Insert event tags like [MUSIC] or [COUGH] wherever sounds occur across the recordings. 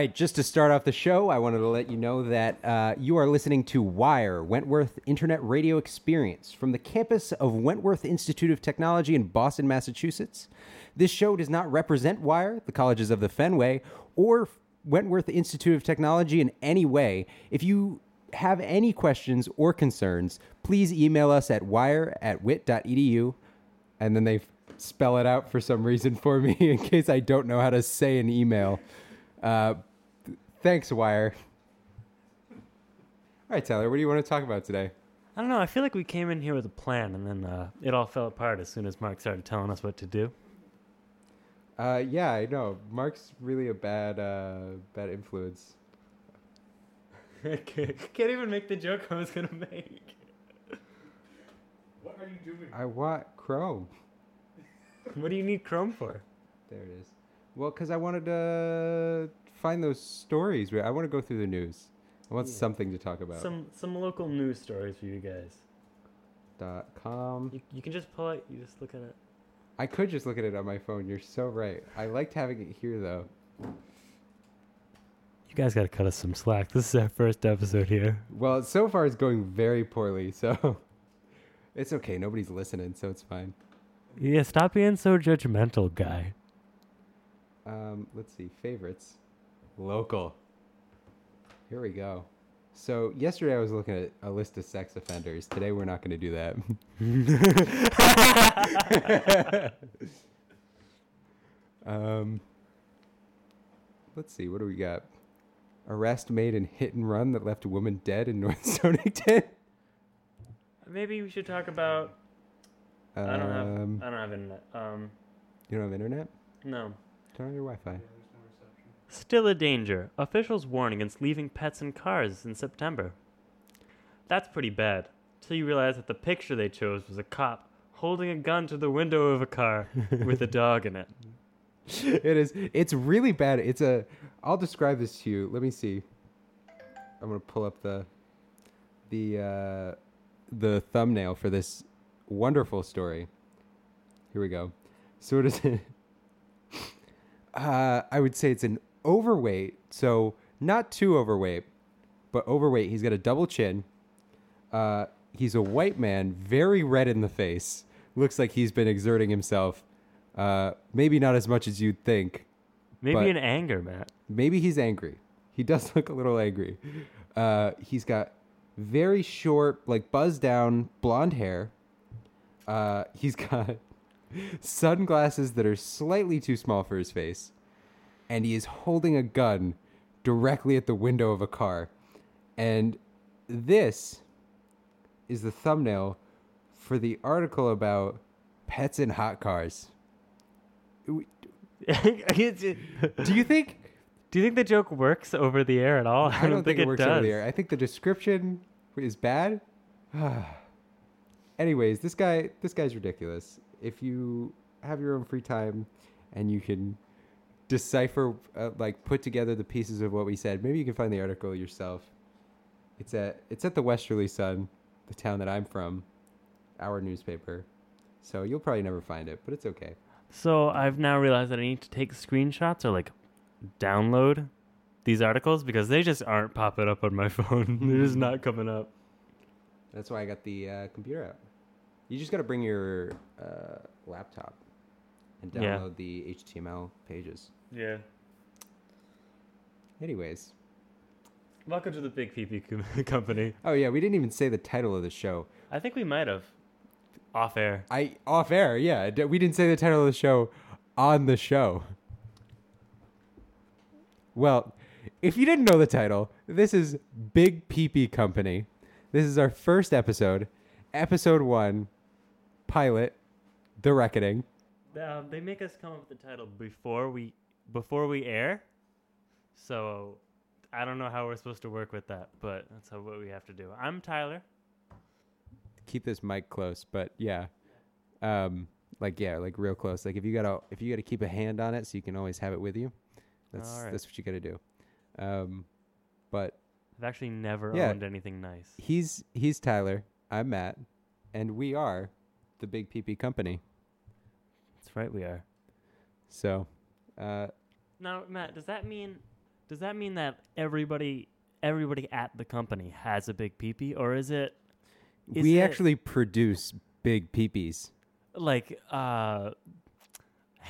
right, just to start off the show, I wanted to let you know that uh, you are listening to Wire, Wentworth Internet Radio Experience from the campus of Wentworth Institute of Technology in Boston, Massachusetts. This show does not represent Wire, the colleges of the Fenway, or Wentworth Institute of Technology in any way. If you have any questions or concerns, please email us at wire at wit.edu. And then they spell it out for some reason for me [LAUGHS] in case I don't know how to say an email. Uh, thanks, Wire. All right, Tyler, what do you want to talk about today? I don't know. I feel like we came in here with a plan, and then uh, it all fell apart as soon as Mark started telling us what to do. Uh, yeah, I know. Mark's really a bad, uh, bad influence. I [LAUGHS] can't even make the joke I was gonna make. What are you doing? I want Chrome. What do you need Chrome for? There it is. Well, because I wanted to find those stories. I want to go through the news. I want Yeah. something to talk about. Some some local news stories for you guys. Dot com. You, you can just pull it. You just look at it. I could just look at it on my phone. You're so right. I liked having it here, though. You guys gotta cut us some slack. This is our first episode here. Well, so far it's going very poorly, so [LAUGHS] it's okay. Nobody's listening, so it's fine. Yeah, stop being so judgmental, guy. Um, let's see. Favorites. Local. Here we go. So yesterday I was looking at a list of sex offenders. Today we're not going to do that. [LAUGHS] um, let's see. What do we got? Arrest made in hit and run that left a woman dead in North [LAUGHS] Stonington. Maybe we should talk about. I don't have. Um, I don't have internet. Um, you don't have internet? no. Turn on your Wi-Fi. Yeah, there's no reception. Still a danger. Officials warn against leaving pets in cars in September. That's pretty bad. Till you realize that the picture they chose was a cop holding a gun to the window of a car [LAUGHS] with a dog in it. it is it's really bad it's a i'll describe this to you let me see i'm gonna pull up the the uh the thumbnail for this wonderful story here we go so it is [LAUGHS] uh i would say it's an overweight so not too overweight but overweight he's got a double chin uh he's a white man very red in the face looks like he's been exerting himself uh, maybe not as much as you'd think. Maybe in anger, Matt. Maybe he's angry. He [LAUGHS] does look a little angry. Uh, he's got very short, like buzzed down blonde hair. Uh, he's [LAUGHS] got sunglasses that are slightly too small for his face. And he is holding a gun directly at the window of a car. And this is the thumbnail for the article about pets in hot cars. [LAUGHS] Do you think Do you think the joke works over the air at all? I don't, think, it works does. over the air. I think the description is bad. [SIGHS] Anyways, this guy this guy's ridiculous. If you have your own free time and you can decipher uh, like put together the pieces of what we said, maybe you can find the article yourself. It's at it's at the Westerly Sun, the town that I'm from, our newspaper. So you'll probably never find it, but it's okay. So I've now realized that I need to take screenshots or like download these articles because they just aren't popping up on my [LAUGHS] phone. They're just not coming up. That's why I got the uh, computer out. You just got to bring your uh, laptop and Yeah. download the HTML pages. Yeah. Anyways, Welcome to the Big PP com- [LAUGHS] Company. oh yeah, we didn't even say the title of the show. I think we might have off air. I off air, yeah, d- we didn't say the title of the show on the show. Well, if you didn't know the title, this is Big Peepee Company. This is our first episode, episode one, pilot, The Reckoning. Um, they make us come up with the title before we before we air. So I don't know how we're supposed to work with that, but that's how, what we have to do. I'm Tyler. keep this mic close, but yeah, um, like yeah, like real close. Like if you gotta if you gotta keep a hand on it, so you can always have it with you. That's Alright. that's what you gotta do. Um, but I've actually never Yeah. owned anything nice. he's he's Tyler. I'm Matt, and we are the Big PP Company. That's right, we are. So, uh, Now, Matt, does that mean Does that mean that everybody everybody at the company has a big peepee, or is it is we it actually produce big peepees. like uh,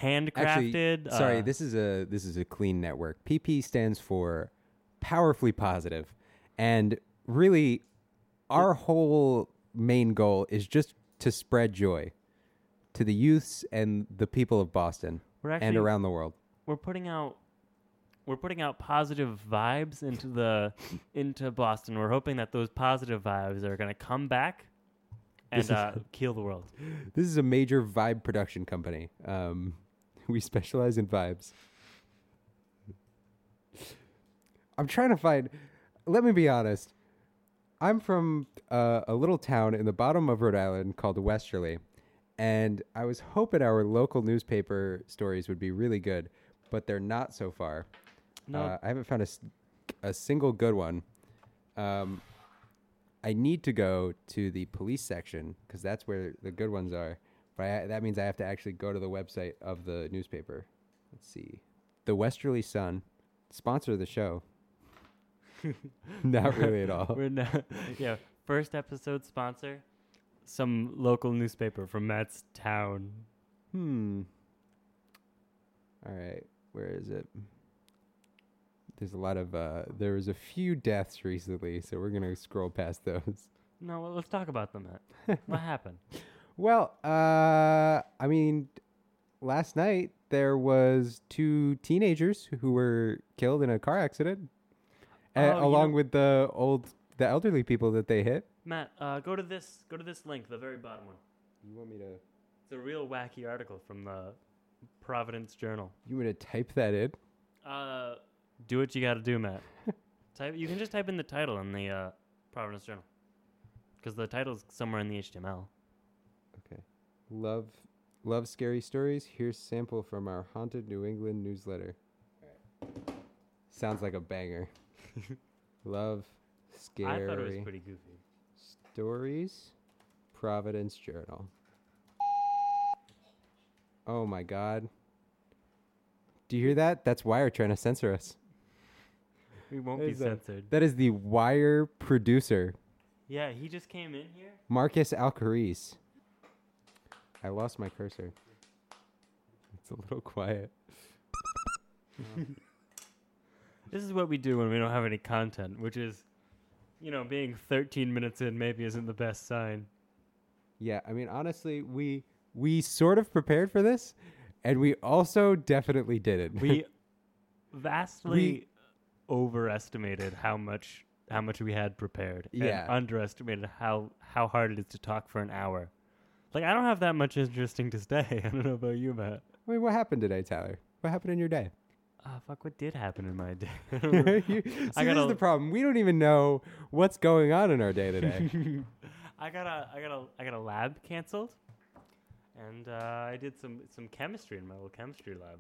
Actually, handcrafted? sorry, uh, this is a this is a clean network. PP stands for powerfully positive, and really, our whole main goal is just to spread joy to the youths and the people of Boston we're actually and around the world. we're putting out we're putting out positive vibes into the [LAUGHS] into Boston. We're hoping that those positive vibes are going to come back and This is- uh, kill the world. [LAUGHS] This is a major vibe production company. Um, [LAUGHS] we specialize in vibes. I'm trying to find. Let me be honest. I'm from uh, a little town in the bottom of Rhode Island called Westerly, and I was hoping our local newspaper stories would be really good, but they're not so far. No, Uh, I haven't found a, a single good one. Um, I need to go to the police section because that's where the good ones are. But I, that means I have to actually go to the website of the newspaper. Let's see. The Westerly Sun, sponsor of the show. [LAUGHS] [LAUGHS] Not really at all. we're not. yeah, first episode sponsor, some local newspaper from Matt's town. Hmm. All right. Where is it? There's a lot of, uh, there was a few deaths recently, so we're going to scroll past those. No, well, let's talk about them, Matt. [LAUGHS] what happened? Well, uh, I mean, last night there was two teenagers who were killed in a car accident, Oh, along know- with the old, the elderly people that they hit. Matt, uh, go to this. Go to this link, the very bottom one. You want me to? It's a real wacky article from the Providence Journal. You want to type that in? Uh, do what you got to do, Matt. [LAUGHS] type. You can just type in the title in the uh, Providence Journal, because the title's somewhere in the HTML. Okay. Love, love scary stories. Here's sample from our haunted New England newsletter. Sounds like a banger. [LAUGHS] love scary I thought it was pretty goofy. Stories. Providence Journal. Oh my God. Do you hear that? That's Wire trying to censor us. We won't What be is that? censored. That is the Wire producer, Yeah, he just came in here. Marcus Alcaris. I lost my cursor. It's a little quiet. [LAUGHS] This is what we do when we don't have any content, which is, you know, being 13 minutes in maybe isn't the best sign. Yeah, I mean honestly, we we sort of prepared for this, and we also definitely didn't. We [LAUGHS] vastly overestimated how much how much we had prepared, Yeah. and underestimated how how hard it is to talk for an hour. Like I don't have that much interesting to say. [LAUGHS] I don't know about you, Matt. I mean, what happened today, Tyler? What happened in your day? Ah, fuck! What did happen in my [LAUGHS] day? I don't [LAUGHS] remember. You- See, this gotta- is the problem. We don't even know what's going on in our day today. [LAUGHS] I got a I got a I got a lab canceled, and uh, I did some some chemistry in my little chemistry lab.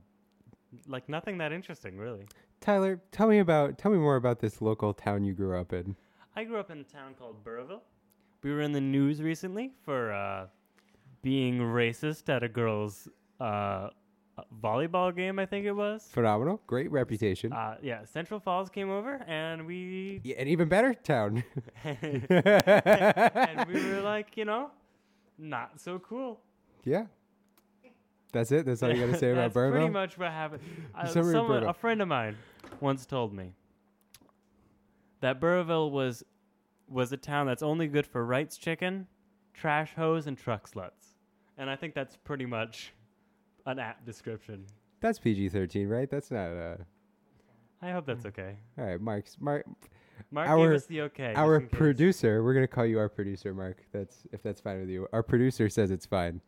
Like nothing that interesting, really. Tyler, tell me about tell me more about this local town you grew up in. I grew up in a town called Burrillville. We were in the news recently for uh, being racist at a girls' uh, volleyball game. I think it was. Phenomenal, great reputation, Uh, yeah, Central Falls came over, and we yeah, an even better town. [LAUGHS] [LAUGHS] and we were like, you know, not so cool. yeah, that's it. That's all you got to say [LAUGHS] about That's pretty much what happened. Uh, someone, a friend of mine once told me that Burrillville was was a town that's only good for Wright's chicken, trash hose, and truck sluts. And I think that's pretty much an app description. That's PG thirteen, right? That's not. Uh, I hope that's okay. all right, Mark's Mark. Mark Our- gave us the okay. our producer, we're gonna call you our producer, Mark. That's if that's fine with you. Our producer says it's fine.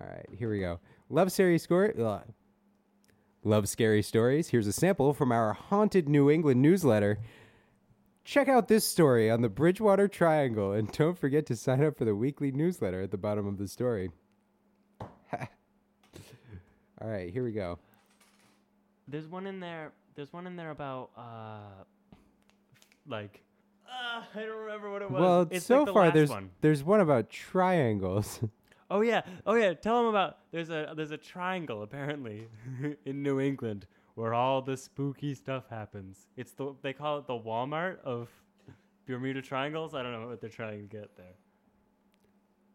All right, here we go. Love scary story. ugh. Love scary stories. Here's a sample from our haunted New England newsletter. Check out this story on the Bridgewater Triangle, and don't forget to sign up for the weekly newsletter at the bottom of the story. All right, here we go. There's one in there. There's one in there about uh, like. Uh, I don't remember what it was. Well, it's so like the far last there's one. there's one about triangles. [LAUGHS] Oh yeah, oh yeah. Tell them about there's a there's a triangle apparently [LAUGHS] in New England where all the spooky stuff happens. It's the they call it the Walmart of Bermuda Triangles. I don't know what they're trying to get there.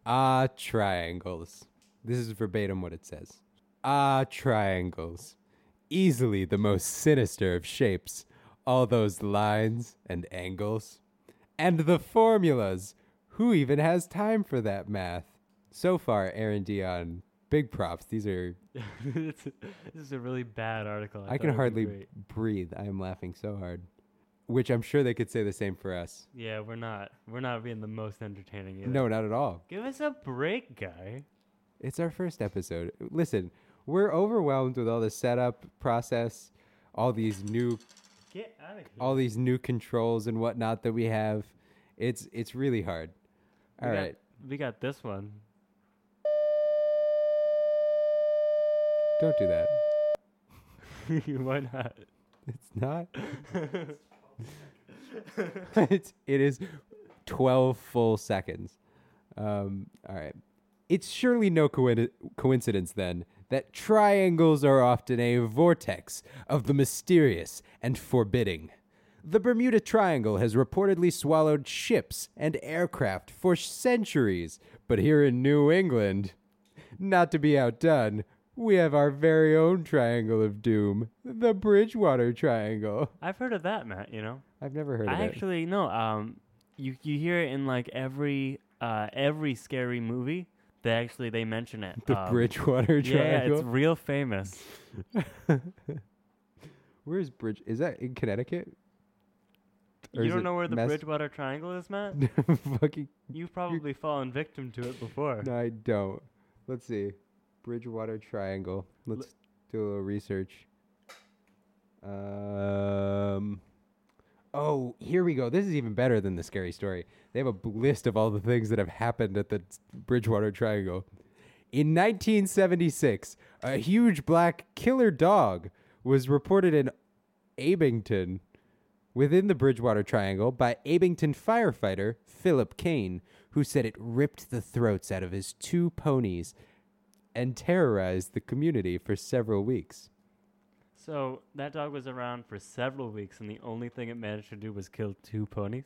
Ah, triangles. This is verbatim what it says. Ah, triangles. Easily the most sinister of shapes. All those lines and angles. And the formulas. Who even has time for that math? So far, Aaron Dion, big props. These are, [LAUGHS] this is a really bad article. I, thought can it would be hardly breathe. I am laughing so hard. Which I'm sure they could say the same for us. Yeah, we're not. We're not being the most entertaining. Either. No, not at all. Give us a break, guy. It's our first episode. Listen, we're overwhelmed with all the setup process, all these new Get out of here. all these new controls and whatnot that we have. It's it's really hard. We All got- We got this one. don't do that. [LAUGHS] Why not? It's not. [LAUGHS] [LAUGHS] it's, it is twelve full seconds. Um, all right. It's surely no coin- coincidence then that triangles are often a vortex of the mysterious and forbidding. The Bermuda Triangle has reportedly swallowed ships and aircraft for centuries, but here in New England, not to be outdone, we have our very own Triangle of Doom, the Bridgewater Triangle. I've heard of that, Matt. You know. I've never heard I of it. actually no. Um, you you hear it in like every uh every scary movie. They actually they mention it. The Um, Bridgewater Triangle. Yeah, it's real famous. [LAUGHS] Where's Bridge? Is that in Connecticut? Or you don't know where the Mass- Bridgewater Triangle is, Matt? [LAUGHS] Fucking You've probably fallen victim to it before. no, I don't. Let's see. Bridgewater Triangle. Let's do a little research. Um. Oh, here we go. This is even better than the scary story. They have a list of all the things that have happened at the Bridgewater Triangle. In 1976, a huge black killer dog was reported in Abington within the Bridgewater Triangle by Abington firefighter Philip Kane, who said it ripped the throats out of his two ponies and terrorized the community for several weeks. So that dog was around for several weeks, and the only thing it managed to do was kill two ponies.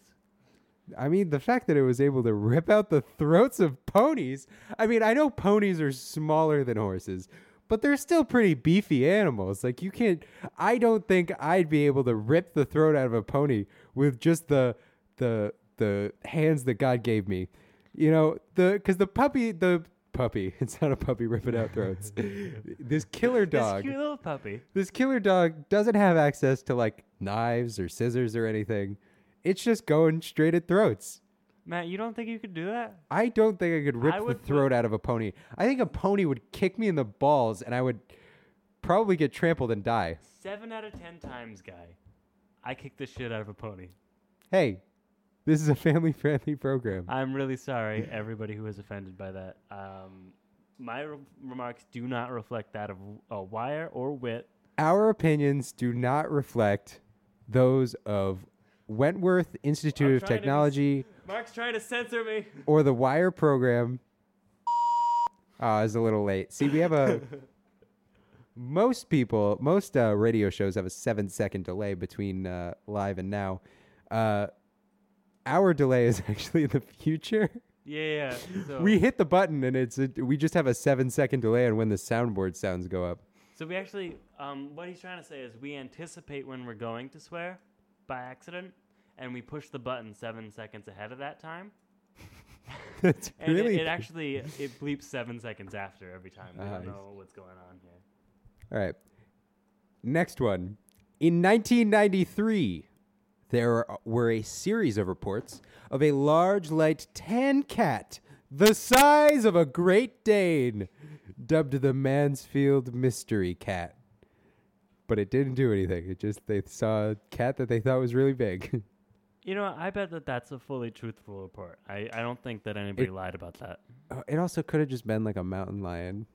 I mean, the fact that it was able to rip out the throats of ponies. I mean, I know ponies are smaller than horses, but they're still pretty beefy animals. Like, you can't, I don't think I'd be able to rip the throat out of a pony with just the, the, the hands that God gave me. You know, the, because the puppy, the puppy, [LAUGHS] it's not a puppy ripping out throats. [LAUGHS] this killer dog. This cute little puppy. This killer dog doesn't have access to like knives or scissors or anything. It's just going straight at throats. Matt, you don't think you could do that? I don't think I could rip I the throat out of a pony. I think a pony would kick me in the balls and I would probably get trampled and die. Seven out of ten times, guy. I kick the shit out of a pony. Hey, this is a family friendly program. I'm really sorry, everybody who was offended by that. Um, my re- remarks do not reflect that of a wire or wit. Our opinions do not reflect those of Wentworth Institute of to be- Technology Mark's trying to censor me. [LAUGHS] or the Wire program. Oh, it's a little late. See, we have a. [LAUGHS] most people, most uh, radio shows have a seven second delay between uh, live and now. Uh, our delay is [LAUGHS] actually in the future. Yeah, yeah. So, We hit the button and it's a, we just have a seven second delay on when the soundboard sounds go up. so we actually, um, what he's trying to say is we anticipate when we're going to swear by accident, and we push the button seven seconds ahead of that time. [LAUGHS] That's And it- really it, [LAUGHS] actually it bleeps seven seconds after every time. We don't know what's going on here. All right. Next one. In 1993, there were a series of reports of a large light tan cat the size of a Great Dane, dubbed the Mansfield Mystery Cat. But it didn't do anything. It just, they saw a cat that they thought was really big. [LAUGHS] You know, I bet that that's a fully truthful report. I, I don't think that anybody It- lied about that. Uh, it also could have just been like a mountain lion,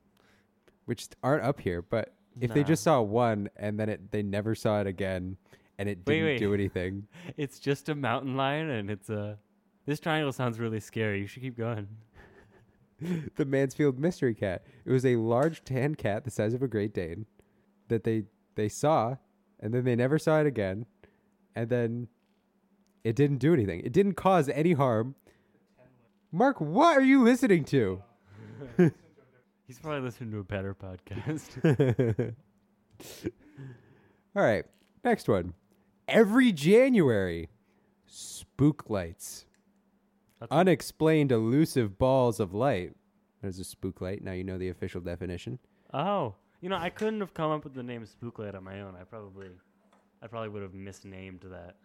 which aren't up here. But if they just saw one and then it, they never saw it again and it didn't wait. do anything. [LAUGHS] It's just a mountain lion, and it's a. This triangle sounds really scary. You should keep going. [LAUGHS] the Mansfield Mystery Cat. It was a large tan cat the size of a Great Dane that they they saw, and then they never saw it again, and then it didn't do anything. It didn't cause any harm. Mark, what are you listening to? [LAUGHS] He's probably listening to a better podcast. All right, next one. Every January, spook lights. That's- Unexplained elusive balls of light. There's a spook light. Now you know the official definition. oh, you know, I couldn't have come up with the name Spooklight on my own. I probably, I probably would have misnamed that.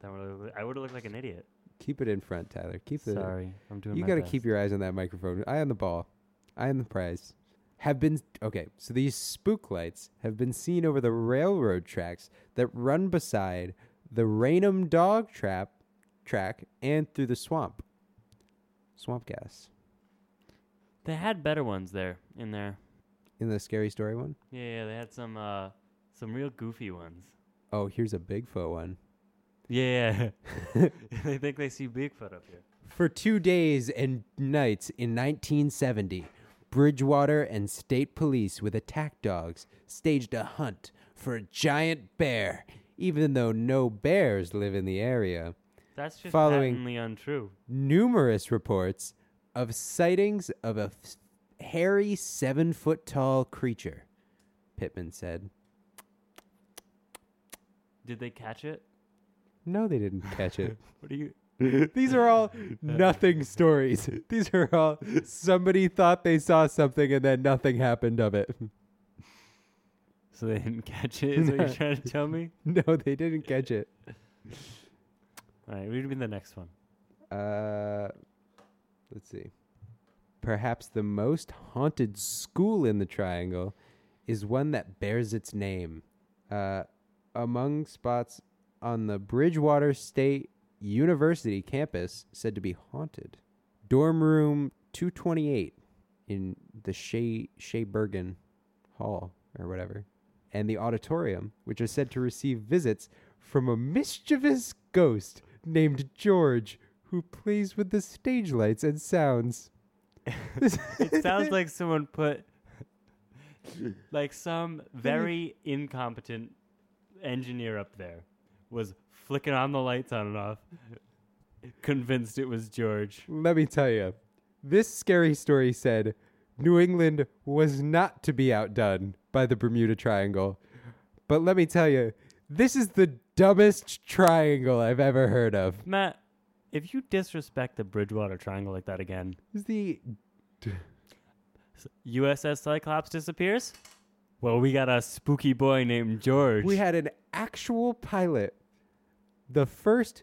That would I would have looked like an idiot. Keep it in front, Tyler. Keep the Sorry, I'm doing. You got to keep your eyes on that microphone. Eye on the ball. Eye on the prize. Have been okay. So these spook lights have been seen over the railroad tracks that run beside the Raynham Dog Trap track and through the swamp. Swamp gas They had better ones there in there. in the scary story one. Yeah, yeah, they had some uh some real goofy ones. Oh, here's a Bigfoot one. Yeah, [LAUGHS] [LAUGHS] they think they see Bigfoot up here. For two days and nights in 1970, Bridgewater and state police with attack dogs staged a hunt for a giant bear, even though no bears live in the area. That's just Following- patently untrue. Numerous reports of sightings of a f- hairy seven foot tall creature, Pittman said. Did they catch it? No, they didn't catch it. [LAUGHS] What do you? These are all nothing stories. These are all somebody thought they saw something and then nothing happened of it. So they didn't catch it? Is what you're [LAUGHS] trying to tell me? No, they didn't catch it. [LAUGHS] All right, read me the next one. Uh, let's see. Perhaps the most haunted school in the triangle is one that bears its name. Uh, among spots on the Bridgewater State University campus said to be haunted. Dorm room 228 in the Shea Shea Bergen Hall or whatever, and the auditorium, which is said to receive visits from a mischievous ghost named George, who plays with the stage lights and sounds. [LAUGHS] It sounds like someone put like some very incompetent engineer up there was flicking on the lights on and off, [LAUGHS] convinced it was George. Let me tell you, this scary story said New England was not to be outdone by the Bermuda Triangle. But let me tell you, this is the dumbest triangle I've ever heard of. Matt, if you disrespect the Bridgewater Triangle like that again, is the USS Cyclops disappears? Well, we got a spooky boy named George. we had an actual pilot, the first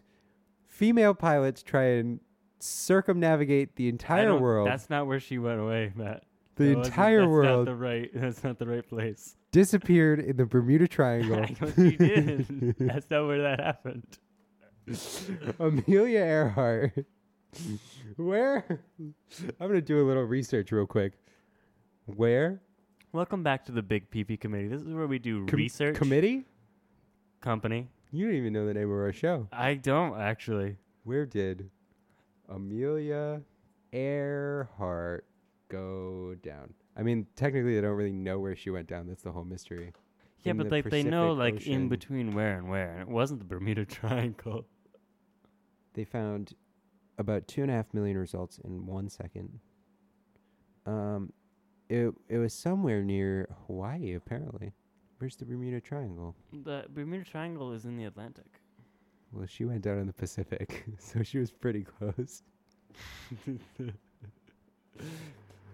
female pilot to try and circumnavigate the entire world. That's not where she went away, Matt. the That wasn't- entire that's world Not the right. [LAUGHS] That's not the right place. disappeared in the Bermuda Triangle. [LAUGHS] I know she did. [LAUGHS] that's not where that happened. Amelia Earhart. Where? I'm gonna do a little research real quick. Where? Welcome back to the Big PP Committee. This is where we do Com- research. Committee? company. You don't even know the name of our show. I don't actually. Where did Amelia Earhart go down? I mean, technically, they don't really know where she went down. That's the whole mystery. Yeah, In but the like they know Pacific like in between where and where, and it wasn't the Bermuda [LAUGHS] Triangle. They found about two and a half million results in one second. Um, it it was somewhere near Hawaii, apparently. Where's the Bermuda Triangle? The Bermuda Triangle is in the Atlantic. Well, she went down in the Pacific, [LAUGHS] so she was pretty close. [LAUGHS]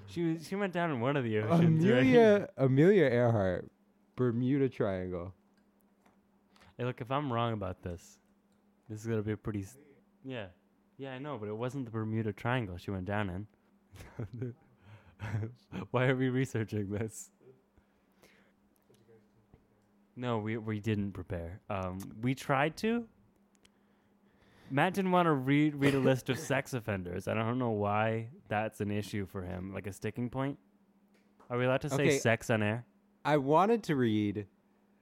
She was, she went down in one of the oceans. right? Amelia [LAUGHS] Amelia Earhart, Bermuda Triangle. Hey, look, if I'm wrong about this, this is gonna be a pretty. S- yeah, yeah, I know, but it wasn't the Bermuda Triangle she went down in. Why are we researching this? No, we we didn't prepare. Um, we tried to. Matt didn't want to read read a list of sex offenders. I don't know why that's an issue for him, like a sticking point. Are we allowed to say Okay. sex on air? I wanted to read.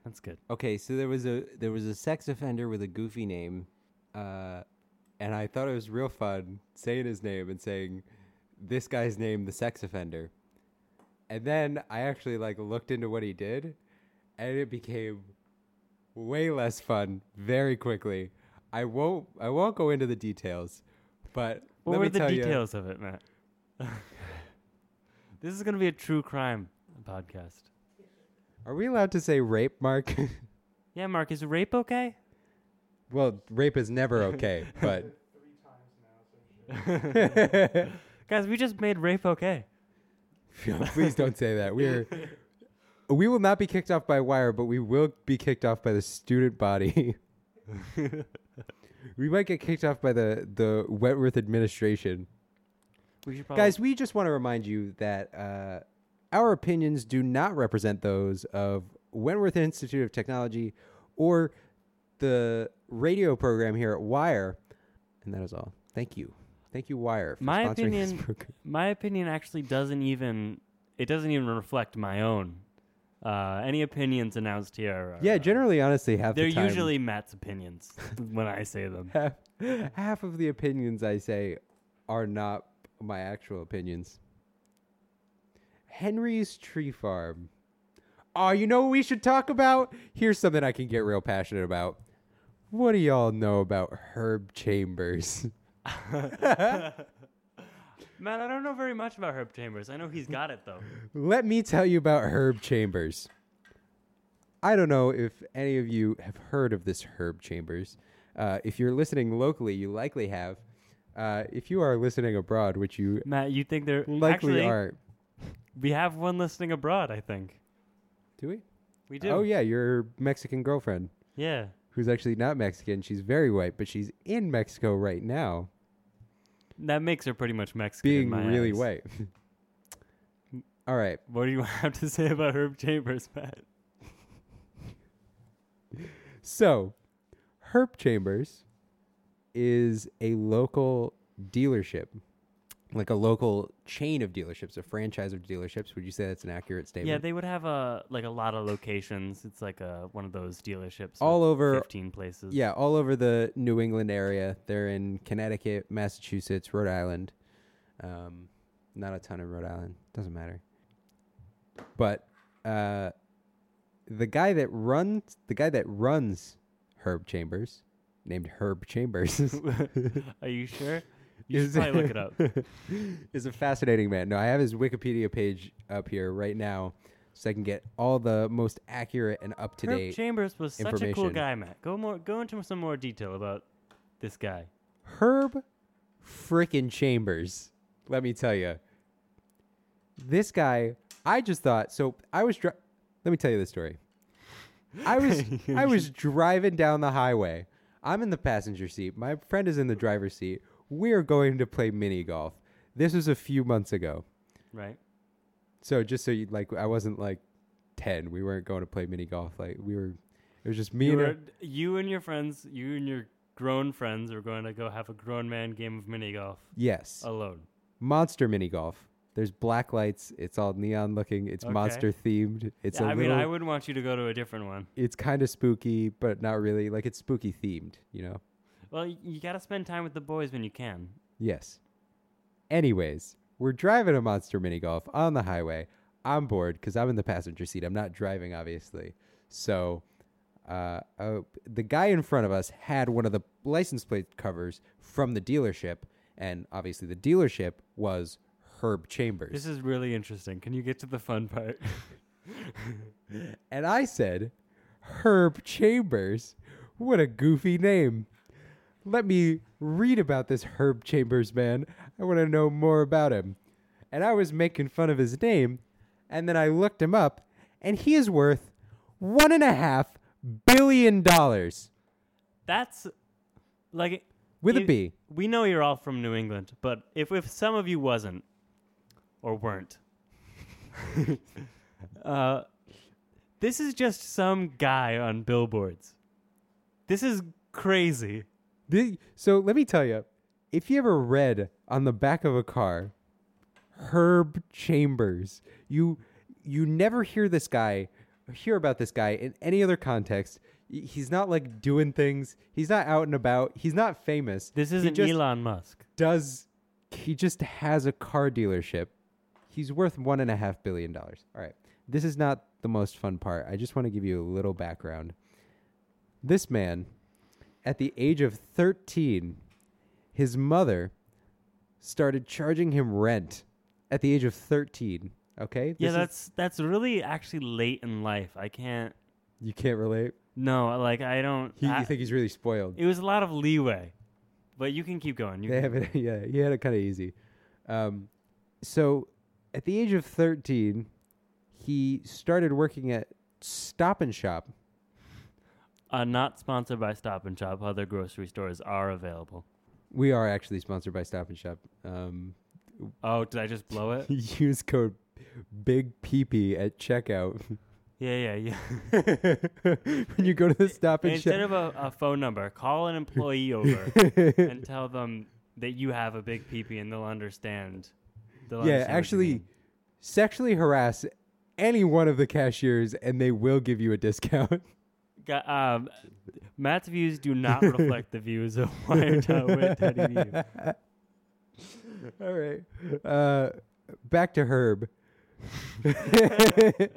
That's good. Okay, so there was a there was a sex offender with a goofy name, uh, and I thought it was real fun saying his name and saying this guy's name, the sex offender. And then I actually like looked into what he did, and it became way less fun very quickly. I won't I won't go into the details, but What let were me the tell you- details of it, Matt? [LAUGHS] this is gonna be a true crime podcast. Are we allowed to say rape, Mark? [LAUGHS] Yeah, Mark, is rape okay? well, rape is never okay, [LAUGHS] but Three times now, so shit. Guys, we just made rape okay. please don't say that. We're we will not be kicked off by Wire, but we will be kicked off by the student body. [LAUGHS] we might get kicked off by the the Wentworth administration. We probably Guys, we just want to remind you that uh, our opinions do not represent those of Wentworth Institute of Technology or the radio program here at Wire. And that is all. Thank you. Thank you, Wire, for My opinion- my opinion actually doesn't even it doesn't even reflect my own. Uh, any opinions announced here? Are, Yeah, uh, generally, honestly, half they're the time, usually Matt's opinions [LAUGHS] when I say them. half, half of the opinions I say are not my actual opinions. Henry's Tree Farm. Oh, you know what we should talk about? Here's something I can get real passionate about. What do y'all know about Herb Chambers? [LAUGHS] [LAUGHS] Matt, I don't know very much about Herb Chambers. I know he's got it though. [LAUGHS] Let me tell you about Herb Chambers. I don't know if any of you have heard of this Herb Chambers. Uh, if you're listening locally, you likely have. Uh, if you are listening abroad, which you Matt, you think they're likely actually aren't, we have one listening abroad, I think. do we? We do. Oh yeah, your Mexican girlfriend, Yeah. who's actually not Mexican. She's very white, but she's in Mexico right now, That makes her pretty much Mexican. in being really eyes. white. [LAUGHS] All right. What do you [LAUGHS] have to say about Herb Chambers, Matt? So, Herb Chambers is a local dealership, like a local chain of dealerships, a franchise of dealerships. Would you say that's an accurate statement? Yeah, they would have a like a lot of locations. It's like a one of those dealerships. All over- fifteen places. Yeah, all over the New England area. They're in Connecticut, Massachusetts, Rhode Island. Um, not a ton in Rhode Island. Doesn't matter. But uh, the guy that runs the guy that runs Herb Chambers, named Herb Chambers, [LAUGHS] Are you sure? You should is- probably look it up. [LAUGHS] is a fascinating man. No, I have his Wikipedia page up here right now, so I can get all the most accurate and up to date. Herb date. Chambers was such a cool information. guy, Matt. Go more. Go into some more detail about this guy. Herb frickin' Chambers. Let me tell you. This guy, I just thought so I was dri- let me tell you the story. I was [LAUGHS] I was driving down the highway. I'm in the passenger seat. My friend is in the driver's seat. We're going to play mini golf. This was a few months ago. Right. So just so you like I wasn't like 10. We weren't going to play mini golf like we were it was just me You, and were, you and your friends, you and your grown friends, are going to go have a grown man game of mini golf yes. alone. monster mini golf. There's black lights. It's all neon looking. It's Okay. monster themed. It's Yeah, a I mean. I wouldn't want you to go to a different one. it's kind of spooky, but not really. Like it's spooky themed. You know. Well, y- you got to spend time with the boys when you can. Yes. Anyways, we're driving a monster mini golf on the highway. I'm bored because I'm in the passenger seat. I'm not driving, obviously. So, uh, uh, the guy in front of us had one of the license plate covers from the dealership, and obviously the dealership was Herb Chambers. This is really interesting. Can you get to the fun part? [LAUGHS] And I said, Herb Chambers. What a goofy name. Let me read about this Herb Chambers man. I want to know more about him. And I was making fun of his name, and then I looked him up, and he is worth one and a half billion dollars That's like with a you- B. We know you're all from New England, but if if some of you wasn't or weren't, [LAUGHS] uh, this is just some guy on billboards. This is crazy. The- so let me tell you, if you ever read on the back of a car, Herb Chambers, you you never hear this guy, hear about this guy in any other context. He's not like doing things. He's not out and about. He's not famous. This isn't Elon Musk. does. He just has a car dealership. He's worth one and a half billion dollars. All right. this is not the most fun part. I just want to give you a little background. This man, at the age of 13, his mother started charging him rent at the age of 13. Okay? Yeah, This is- that's that's really actually late in life. I can't. you can't relate. No, like I don't. He, I- you think he's really spoiled. it was a lot of leeway, but you can keep going. You They have it. [LAUGHS] Yeah, he had it kind of easy. Um, so at the age of 13, he started working at Stop and Shop. Uh, not sponsored by Stop and Shop. Other grocery stores are available. We are actually sponsored by Stop and Shop. Um, Oh, did I just blow it? [LAUGHS] use code Big Peepee at checkout. [LAUGHS] yeah, yeah, yeah. [LAUGHS] when you go to the Stop and Shop, Instead of a, a phone number, call an employee over and tell them that you have a big peepee, and they'll understand. They'll yeah, understand actually, sexually harass any one of the cashiers, and they will give you a discount. Um, Matt's views do not reflect the views of [LAUGHS] Wired.wit.edu. All right. Uh, back to Herb. [LAUGHS]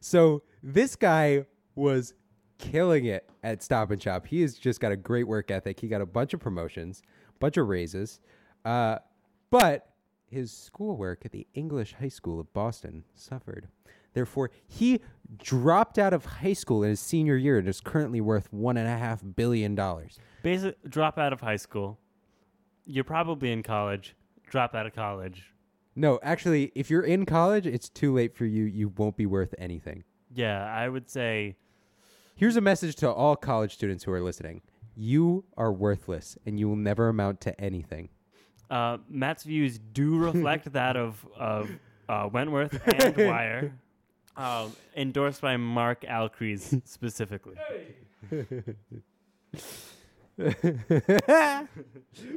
so this guy was killing it at Stop and Shop. He has just got a great work ethic. He got a bunch of promotions, bunch of raises, uh, but his schoolwork at the English High School of Boston suffered. Therefore, he dropped out of high school in his senior year and is currently worth one and a half billion dollars. Basic drop out of high school. You're probably in college. Drop out of college. No, actually, if you're in college, it's too late for you. You won't be worth anything. Yeah, I would say Here's a message to all college students who are listening you are worthless and you will never amount to anything. uh, Matt's views do [LAUGHS] reflect that of of uh, Wentworth and [LAUGHS] Wire, uh, endorsed by Mark Alcrease [LAUGHS] specifically. [LAUGHS]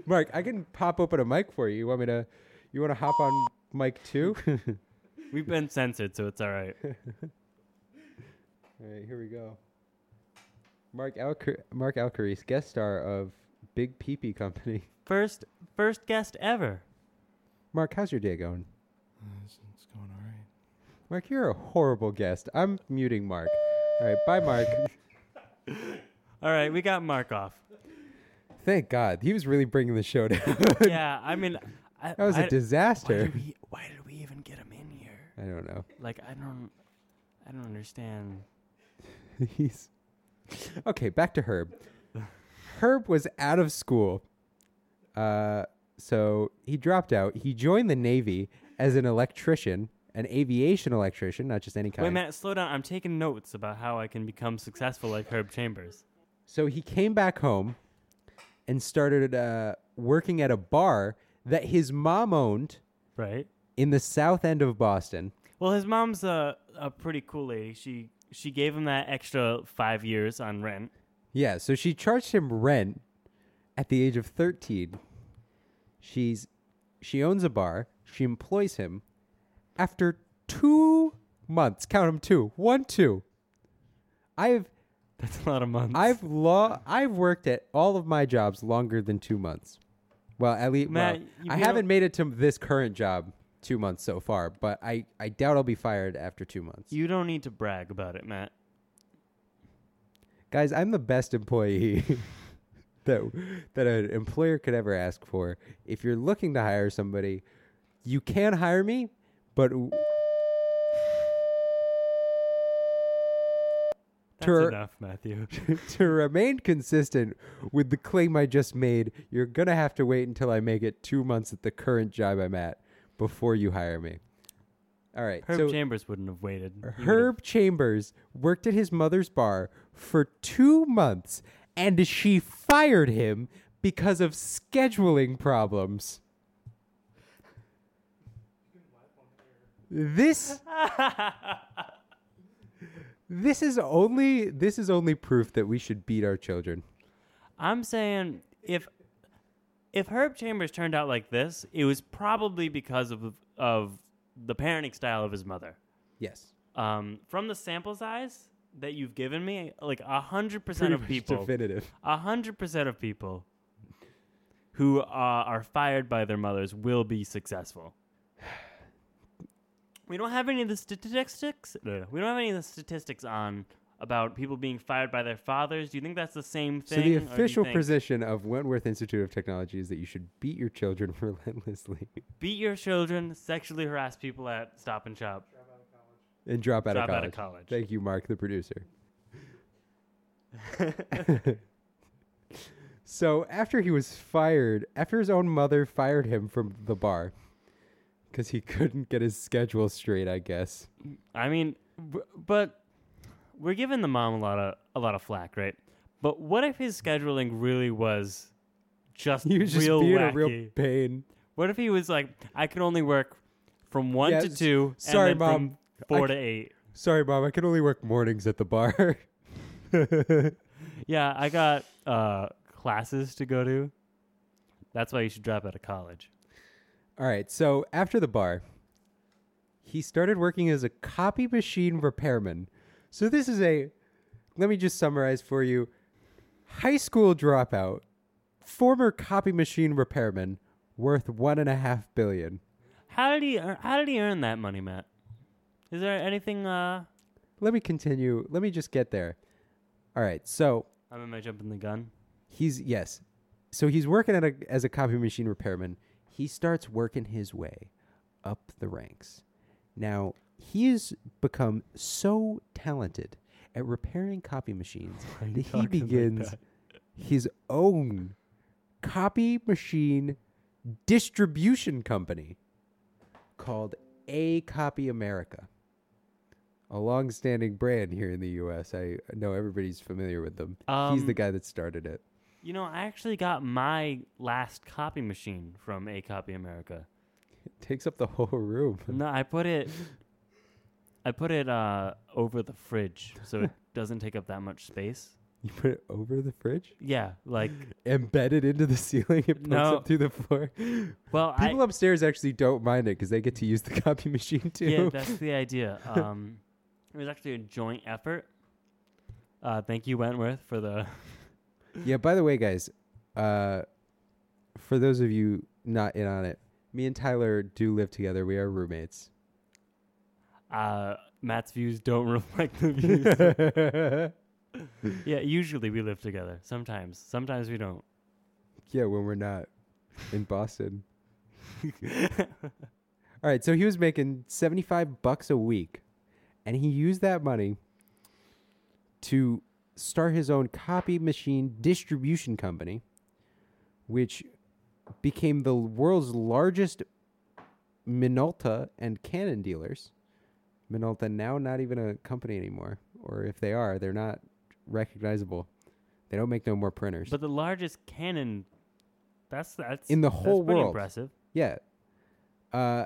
Mark, I can pop open a mic for you. You want me to? You want to hop on mic two? [LAUGHS] We've been censored, so it's all right. All right, here we go. Mark Alcar- Mark Alcaris, guest star of Big Peepee Company. First, first guest ever. Mark, how's your day going? It's, it's going all right. Mark, you're a horrible guest. I'm muting Mark. All right, bye, Mark. [LAUGHS] All right, we got Mark off. Thank God. He was really bringing the show down. [LAUGHS] yeah, I mean, I, that was I- a Why disaster. did, we, why did we even get him in here? I don't know. Like, I don't, I don't understand. [LAUGHS] He's okay. Back to Herb. Herb was out of school, uh, so he dropped out. He joined the Navy as an electrician, an aviation electrician, not just any kind. Wait, Matt, slow down. I'm taking notes about how I can become successful like Herb Chambers. So he came back home and started uh, working at a bar that his mom owned Right. in the south end of Boston. Well, his mom's a, a pretty cool lady. She she gave him that extra five years on rent. Yeah, so she charged him rent at the age of 13. She's she owns a bar. She employs him. After 2 months, count them two, one, two, I've That's a lot of months. I've lo- I've worked at all of my jobs longer than 2 months. Well, at least Matt, well, you- I you haven't don't- made it to this current job 2 months so far, but I I doubt I'll be fired after 2 months. you don't need to brag about it, Matt. Guys, I'm the best employee [LAUGHS] that that an employer could ever ask for. If you're looking to hire somebody, you can hire me, but w- That's Tur- enough, Matthew. [LAUGHS] to remain consistent with the claim I just made, you're gonna have to wait until I make it two months at the current job I'm at before you hire me. All right. Herb so Chambers wouldn't have waited. He Herb Chambers worked at his mother's bar for two months, and she fired him because of scheduling problems. This [LAUGHS] This is only this is only proof that we should beat our children. I'm saying if if Herb Chambers turned out like this, it was probably because of of the parenting style of his mother. Yes. Um, from the sample size that you've given me, like a hundred percent of people, definitive. a hundred percent of people who uh, are fired by their mothers will be successful. We don't have any of the statistics. We don't have any of the statistics on about people being fired by their fathers. Do you think that's the same thing? So the or do you official position of Wentworth Institute of Technology is that you should beat your children [LAUGHS] relentlessly beat your children, sexually harass people at Stop and Shop, and drop out, drop of, out of college. Thank you, Mark, the producer. [LAUGHS] [LAUGHS] so after he was fired, after his own mother fired him from the bar because he [LAUGHS] couldn't get his schedule straight, I guess. I mean, b- but we're giving the mom a lot of a lot of flack, right? But what if his scheduling really was just He was just real being wacky? a real pain. What if he was like, I can only work from one Yeah, to s- two, sorry, and then from Mom. four I to eight. Sorry, mom, I can only work mornings at the bar. [LAUGHS] Yeah, I got uh, classes to go to. That's why you should drop out of college. All right. So after the bar, he started working as a copy machine repairman. So this is a, let me just summarize for you high school dropout, former copy machine repairman, worth one and a half billion. How did he? Earn, how did he earn that money, Matt? Is there anything? Uh, Let me continue. Let me just get there. All right. So I'm am I jumping the gun? he's, yes. So he's working at a, as a copy machine repairman. He starts working his way up the ranks. Now, he has become so talented at repairing copy machines [LAUGHS] Why are you that he like begins that? his own copy machine distribution company called A Copy America. A long-standing brand here in the U.S. I know everybody's familiar with them. He's the Um, guy that started it. You know, I actually got my last copy machine from A Copy America. It takes up the whole room. no, I put it. [LAUGHS] I put it uh, over the fridge, so it [LAUGHS] doesn't take up that much space. You put it over the fridge, Yeah, like [GASPS] embedded into the ceiling. It pumps No. up through the floor. well, People I, upstairs actually don't mind it because they get to use the [LAUGHS] copy machine too. yeah, that's the idea. Um, it was actually a joint effort. Uh, thank you, Wentworth, for the. Yeah, by the way, guys, uh, for those of you not in on it, me and Tyler do live together. We are roommates. Uh, Matt's views don't [LAUGHS] reflect the [LAUGHS] views. yeah, usually we live together. Sometimes, sometimes we don't. Yeah, when we're not in Boston. [LAUGHS] All right, so he was making 75 bucks a week, and he used that money to start his own copy machine distribution company, which became the world's largest Minolta and Canon dealers. Minolta now not even a company anymore, or if they are, they're not recognizable. They don't make no more printers. But the largest Canon, that's that's In the whole world. Impressive. Yeah. Uh,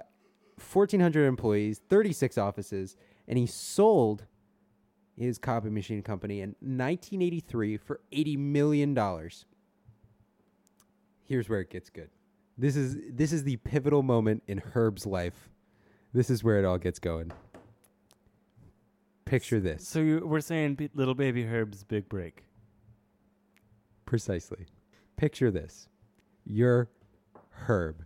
1,400 employees, 36 offices, and he sold his copy machine company in 1983 for $80 million. Here's where it gets good. This is this is the pivotal moment in Herb's life. This is where it all gets going. Picture this. So you, we're saying B- little baby Herb's big break. Precisely. Picture this. You're Herb.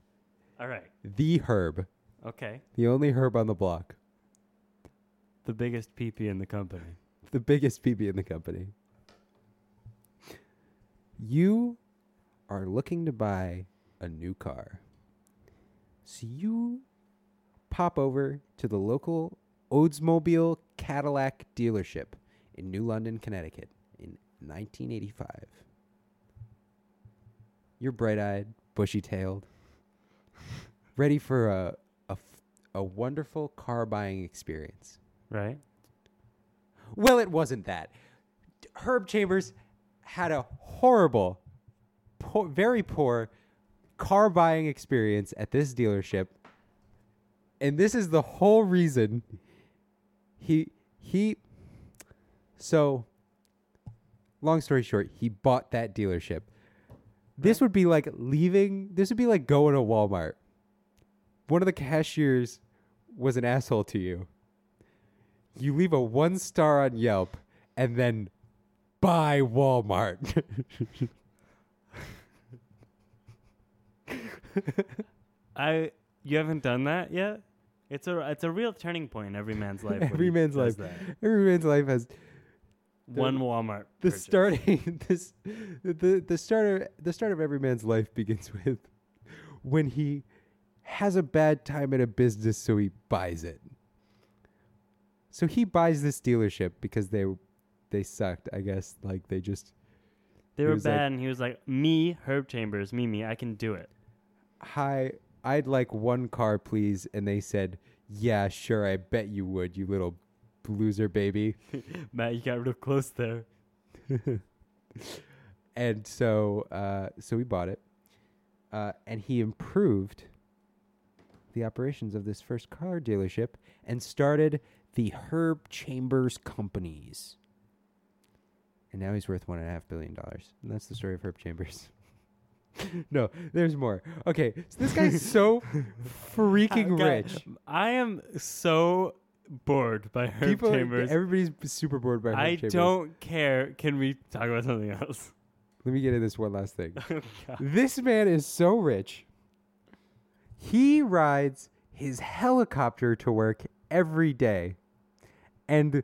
All right. The Herb. Okay. The only Herb on the block. The biggest peepee in the company. The biggest PB in the company. You are looking to buy a new car. So you pop over to the local Oldsmobile Cadillac dealership in New London, Connecticut in 1985. You're bright eyed, bushy tailed, ready for a, a, f- a wonderful car buying experience. Right. Well, it wasn't that. Herb Chambers had a horrible, poor, very poor car buying experience at this dealership. And this is the whole reason he he so long story short, he bought that dealership. This would be like leaving, this would be like going to Walmart. One of the cashiers was an asshole to you you leave a one star on Yelp and then buy Walmart. I you haven't done that yet? It's a it's a real turning point in every man's life. Every man's life. that. Every man's life has The- One Walmart. the purchase. starting [LAUGHS] this the the start of the start of every man's life begins with when he has a bad time at a business so he buys it so he buys this dealership because they they sucked i guess like they just They were was like- bad, and he was like, "Me, Herb Chambers, me, me, I can do it." hi i'd like one car please and they said yeah sure i bet you would you little loser baby [LAUGHS] Matt, you got real close there. [LAUGHS] and so uh, so we bought it, uh, and he improved the operations of this first car dealership and started the Herb Chambers Companies. And now he's worth one and a half billion dollars. And that's the story of Herb Chambers. [LAUGHS] no, there's more. Okay, so this guy's so [LAUGHS] freaking guy- rich. I am so bored by Herb People, Chambers. everybody's super bored by Herb I Chambers. I don't care. Can we talk about something else? Let me get into this one last thing. [LAUGHS] Oh, This man is so rich. He rides his helicopter to work every day. And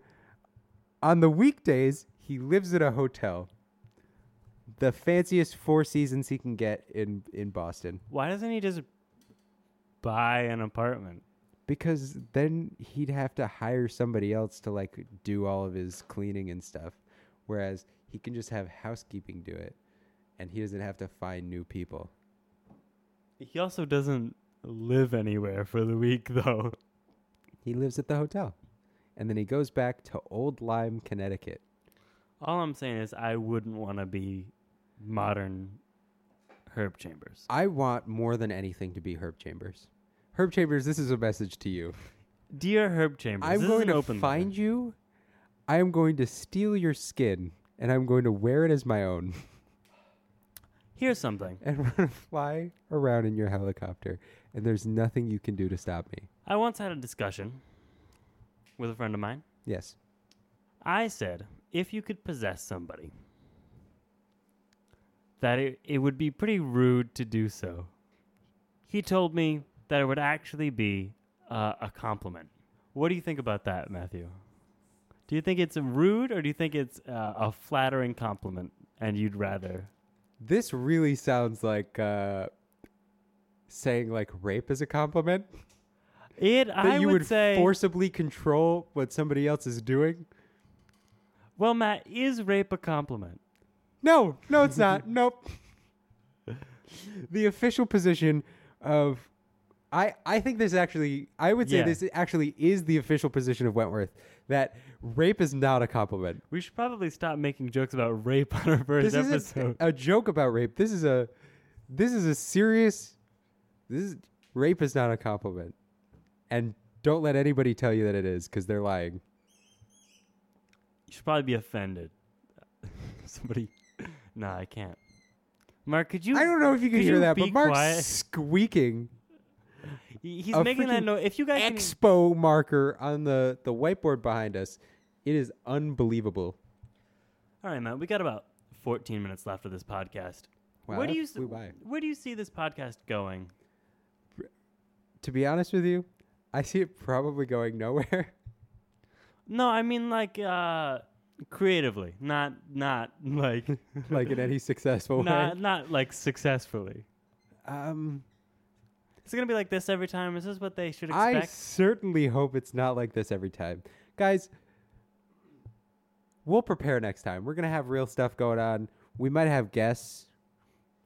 on the weekdays, he lives at a hotel. The fanciest four seasons he can get in, in Boston. Why doesn't he just buy an apartment? Because then he'd have to hire somebody else to like do all of his cleaning and stuff. Whereas he can just have housekeeping do it. And he doesn't have to find new people. He also doesn't live anywhere for the week, though. He lives at the hotel. And then he goes back to Old Lyme, Connecticut. All I'm saying is, I wouldn't want to be modern Herb Chambers. I want more than anything to be Herb Chambers. Herb Chambers, this is a message to you. Dear Herb Chambers, I'm going to open find letter. you. I am going to steal your skin and I'm going to wear it as my own. [LAUGHS] Here's something. And [LAUGHS] we're going to fly around in your helicopter. And there's nothing you can do to stop me. I once had a discussion with a friend of mine. Yes. I said, if you could possess somebody, that it, it would be pretty rude to do so. He told me that it would actually be uh, a compliment. What do you think about that, Matthew? Do you think it's rude or do you think it's uh, a flattering compliment and you'd rather? This really sounds like uh, saying like rape is a compliment. [LAUGHS] It, That I you would, would say. forcibly control what somebody else is doing. well, Matt, is rape a compliment? No, no, it's not. [LAUGHS] nope. The official position of I I think this actually I would say Yeah. this actually is the official position of Wentworth that rape is not a compliment. We should probably stop making jokes about rape on our first This episode. isn't a joke about rape. This is a this is a serious this is rape is not a compliment. And don't let anybody tell you that it is cuz they're lying. You should probably be offended. [LAUGHS] Somebody. Nah, I can't. Mark, could you? I don't know if you can hear you that, but Mark's quiet? squeaking. He's a making that note. If you guys can, expo marker on the the whiteboard behind us. It is unbelievable. all right, man, we got about 14 minutes left of this podcast. Wow, where do you s- flew by. where do you see this podcast going? To be honest with you, [LAUGHS] I see it probably going nowhere. No, I mean like uh creatively, not not like [LAUGHS] like in any [LAUGHS] successful not way. not like successfully. Um, Is it gonna be like this every time? Is this what they should expect? I certainly hope it's not like this every time, guys. We'll prepare next time. We're gonna have real stuff going on. We might have guests.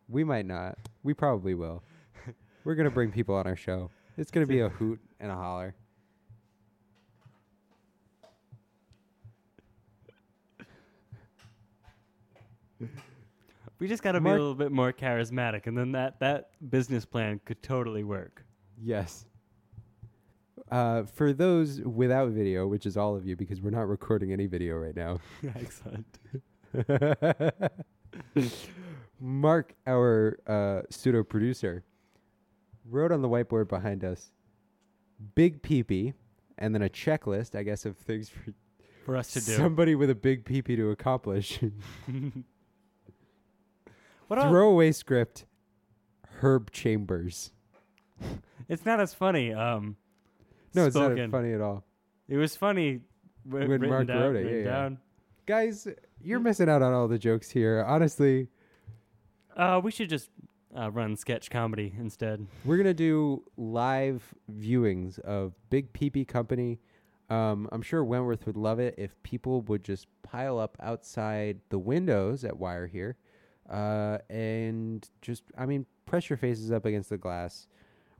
We might not. We probably will. We're gonna bring people on our show. It's gonna be a hoot and a holler. we just got to be Mark- a little bit more charismatic, and then that that business plan could totally work. Yes. Uh, for those without video, which is all of you, because we're not recording any video right now. [LAUGHS] Excellent. [LAUGHS] Mark, our uh, pseudo producer, wrote on the whiteboard behind us big peepee and then a checklist, I guess, of things for For us to do. somebody with a big peepee to accomplish. [LAUGHS] what Throwaway script Herb Chambers. [LAUGHS] It's not as funny. Um, No, it's spoken. not funny at all. It was funny wh- When written Mark down, wrote it, written yeah, yeah. down. Guys, you're missing out on all the jokes here. Honestly, Uh, we should just uh, run sketch comedy instead. we're gonna do live viewings of Big Peepee Company. Um, I'm sure Wentworth would love it if people would just pile up outside the windows at Wire here, uh, and just, I mean, press your faces up against the glass,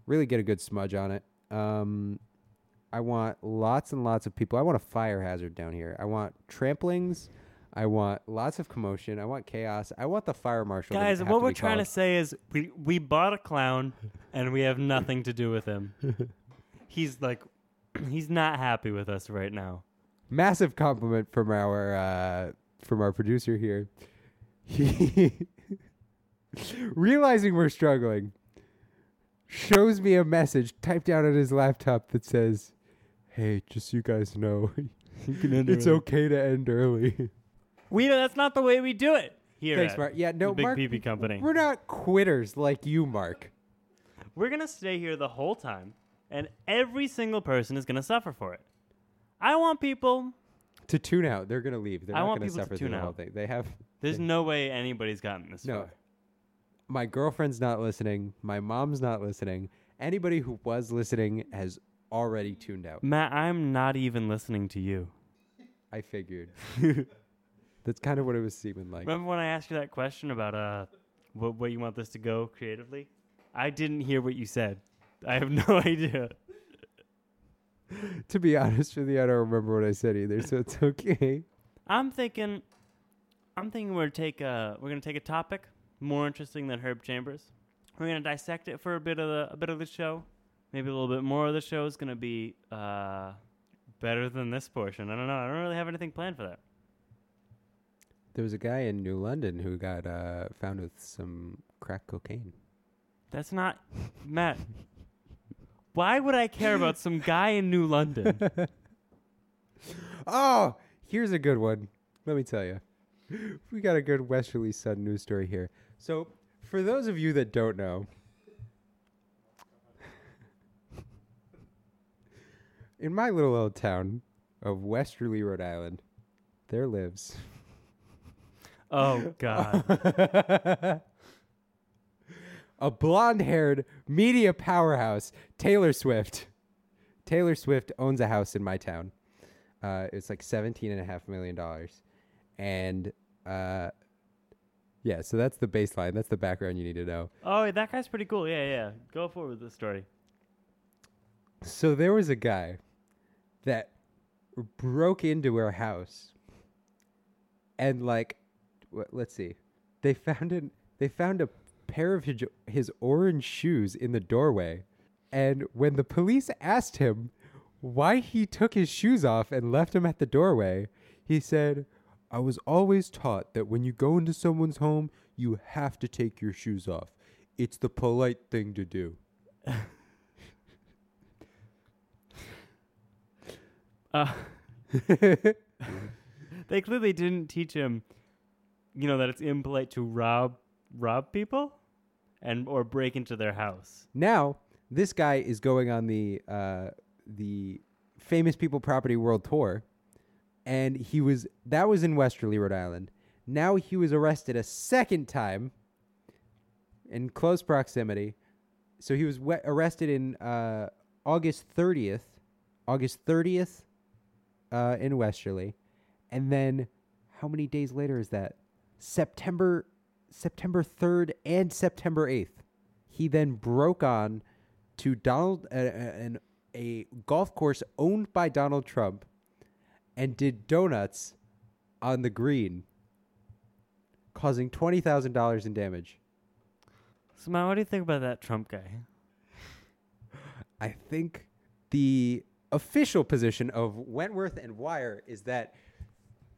really get a good smudge on it. Um, I want lots and lots of people. I want a fire hazard down here. I want tramplings. I want lots of commotion. I want chaos. I want the fire marshal. to Guys, what we're trying to say is we we bought a clown and we have nothing to do with him. [LAUGHS] he's like [CLEARS THROAT] he's not happy with us right now. massive compliment from our uh, from our producer here. He [LAUGHS] realizing we're struggling shows me a message typed out on his laptop that says, "Hey, just so you guys know, [LAUGHS] it's okay to end early." We that's not the way we do it here. Thanks, at Mark. Yeah, no, the Big Mark. PB Company. We're not quitters like you, Mark. We're gonna stay here the whole time, and every single person is gonna suffer for it. I want people. To tune out, they're gonna leave. They're I not want gonna people to suffer through tune the whole out. thing. They have There's no way anybody's gotten this No. far. my girlfriend's not listening. My mom's not listening. Anybody who was listening has already tuned out. Matt, I'm not even listening to you. I figured. [LAUGHS] That's kind of what it was seeming like. Remember when I asked you that question about uh, what what you want this to go creatively? I didn't hear what you said. I have [LAUGHS] no idea. to be honest with you, I don't remember what I said either, so it's okay. I'm thinking, I'm thinking we're take a we're gonna take a topic more interesting than Herb Chambers. We're gonna dissect it for a bit of the a bit of the show. Maybe a little bit more of the show is gonna be uh, better than this portion. I don't know. I don't really have anything planned for that. There was a guy in New London who got uh, found with some crack cocaine. That's not Matt. Why would I care about some guy in New London? [LAUGHS] Oh, here's a good one. Let me tell you. We got a good Westerly Sun news story here. So, for those of you that don't know, [LAUGHS] in my little old town of Westerly, Rhode Island, there lives Oh God. [LAUGHS] a blonde haired media powerhouse, Taylor Swift. Taylor Swift owns a house in my town. Uh, it's like seventeen and a half million dollars, and uh, yeah. So that's the baseline. That's the background you need to know. Oh, that guy's pretty cool. Yeah, yeah. Go forward with the story. So there was a guy that broke into her house, and like, let's see, they found an they found a pair of his, his orange shoes in the doorway, and when the police asked him why he took his shoes off and left them at the doorway, he said, "I was always taught that when you go into someone's home, you have to take your shoes off. It's the polite thing to do." [LAUGHS] Uh, [LAUGHS] they clearly didn't teach him, you know, that it's impolite to rob rob people, and or break into their house. Now, this guy is going on the uh, the famous people property world tour, and he was that was in Westerly, Rhode Island. Now he was arrested a second time in close proximity. So he was we- arrested in uh, August thirtieth, August thirtieth, uh, in Westerly, and then how many days later is that? September September third and September eighth he then broke on to Donald uh, an a golf course owned by Donald Trump and did donuts on the green causing $20,000 in damage. So, Matt, what do you think about that Trump guy? I think the official position of Wentworth and Wire is that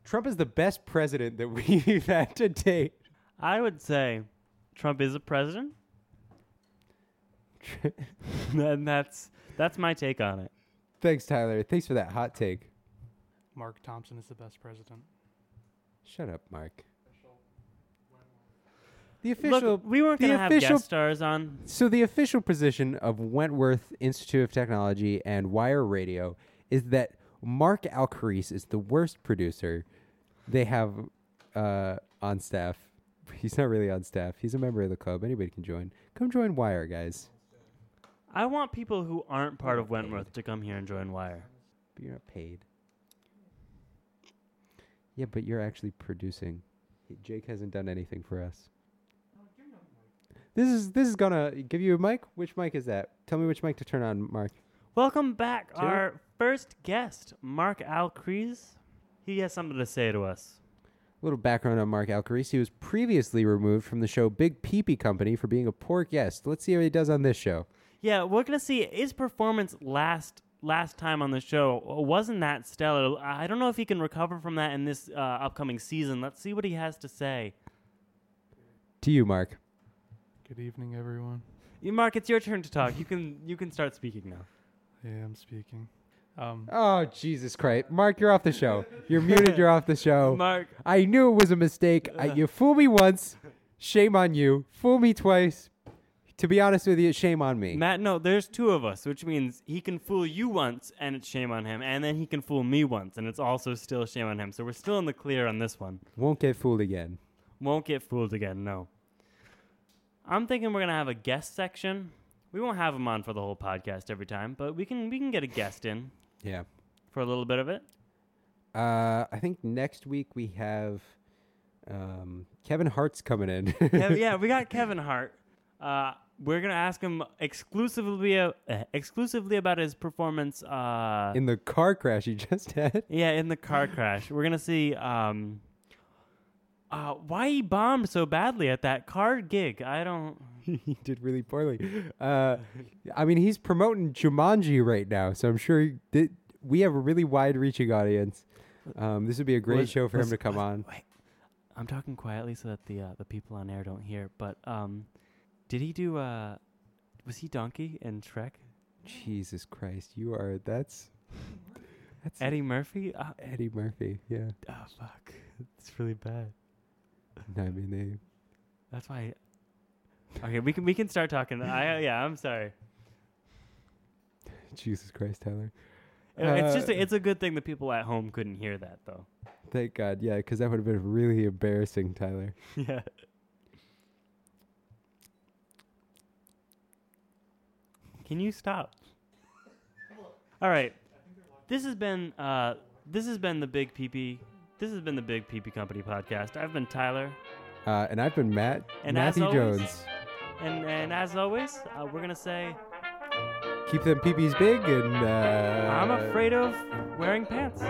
Trump is the best president that [LAUGHS] we've had to date. I would say Trump is a president, and [LAUGHS] that's that's my take on it. Thanks, Tyler. Thanks for that hot take. Mark Thompson is the best president. Shut up, Mark. The official. Look, we weren't the gonna have guest stars on. So the official position of Wentworth Institute of Technology and Wire Radio is that Mark Alcarise is the worst producer they have uh, on staff. He's not really on staff. He's a member of the club. Anybody can join. Come join Wire, guys. I want people who aren't part of Wentworth to come here and join Wire. But you're not paid. Yeah, but you're actually producing. Jake hasn't done anything for us. This is this is gonna give you a mic. Which mic is that? Tell me which mic to turn on, Mark. Welcome back, Two. our first guest, Mark Alcarise. He has something to say to us. A little background on Mark Alcarise. He was previously removed from the show Big Peepee Company for being a poor guest. Let's see how he does on this show. Yeah, we're gonna see his performance last last time on the show wasn't that stellar. I don't know if he can recover from that in this uh, upcoming season. Let's see what he has to say. To you, Mark. Good evening, everyone. You, Mark, it's your turn to talk. You can you can start speaking now. Yeah, I'm speaking. Um, Oh Jesus Christ, Mark, you're off the show. You're muted. You're off the show. [LAUGHS] Mark, I knew it was a mistake. I, you fool me once, shame on you. Fool me twice. To be honest with you, shame on me. Matt, no, there's two of us, which means he can fool you once and it's shame on him, and then he can fool me once and it's also still shame on him. So we're still in the clear on this one. Won't get fooled again. Won't get fooled again, no. I'm thinking we're gonna have a guest section. We won't have him on for the whole podcast every time, but we can we can get a guest in Yeah. for a little bit of it. Uh, I think next week we have um, Kevin Hart's coming in. yeah, yeah, we got [LAUGHS] Kevin Hart. Uh, we're gonna ask him exclusively uh, exclusively about his performance. Uh, in the car crash he just had. yeah, in the car [LAUGHS] crash. We're gonna see um, uh, why he bombed so badly at that car gig. I don't. [LAUGHS] he did really poorly. Uh, I mean, he's promoting Jumanji right now, so I'm sure he did, we have a really wide-reaching audience. Um, this would be a great Was- show for was- him to come was- on. Wait, I'm talking quietly so that the uh, the people on air don't hear. But um, did he do? Uh, was he Donkey in Shrek? Jesus Christ, you are that's that's Eddie Murphy? Uh, Eddie Murphy. Yeah, oh fuck, it's really bad. I mean they. That's why. Okay, we can we can start talking. I [LAUGHS] yeah, I'm sorry. Jesus Christ, Tyler. Uh, it's just Uh, a, it's a good thing the people at home couldn't hear that though. Thank God, yeah, because that would have been really embarrassing, Tyler. [LAUGHS] yeah. Can you stop? All right. This has been uh this has been the Big PP. This has been the Big PP Company podcast. I've been Tyler, Uh, and I've been Matt And Matthew always- Jones. And and as always, uh, we're gonna say Keep them peepees big and. Uh, I'm afraid of wearing pants.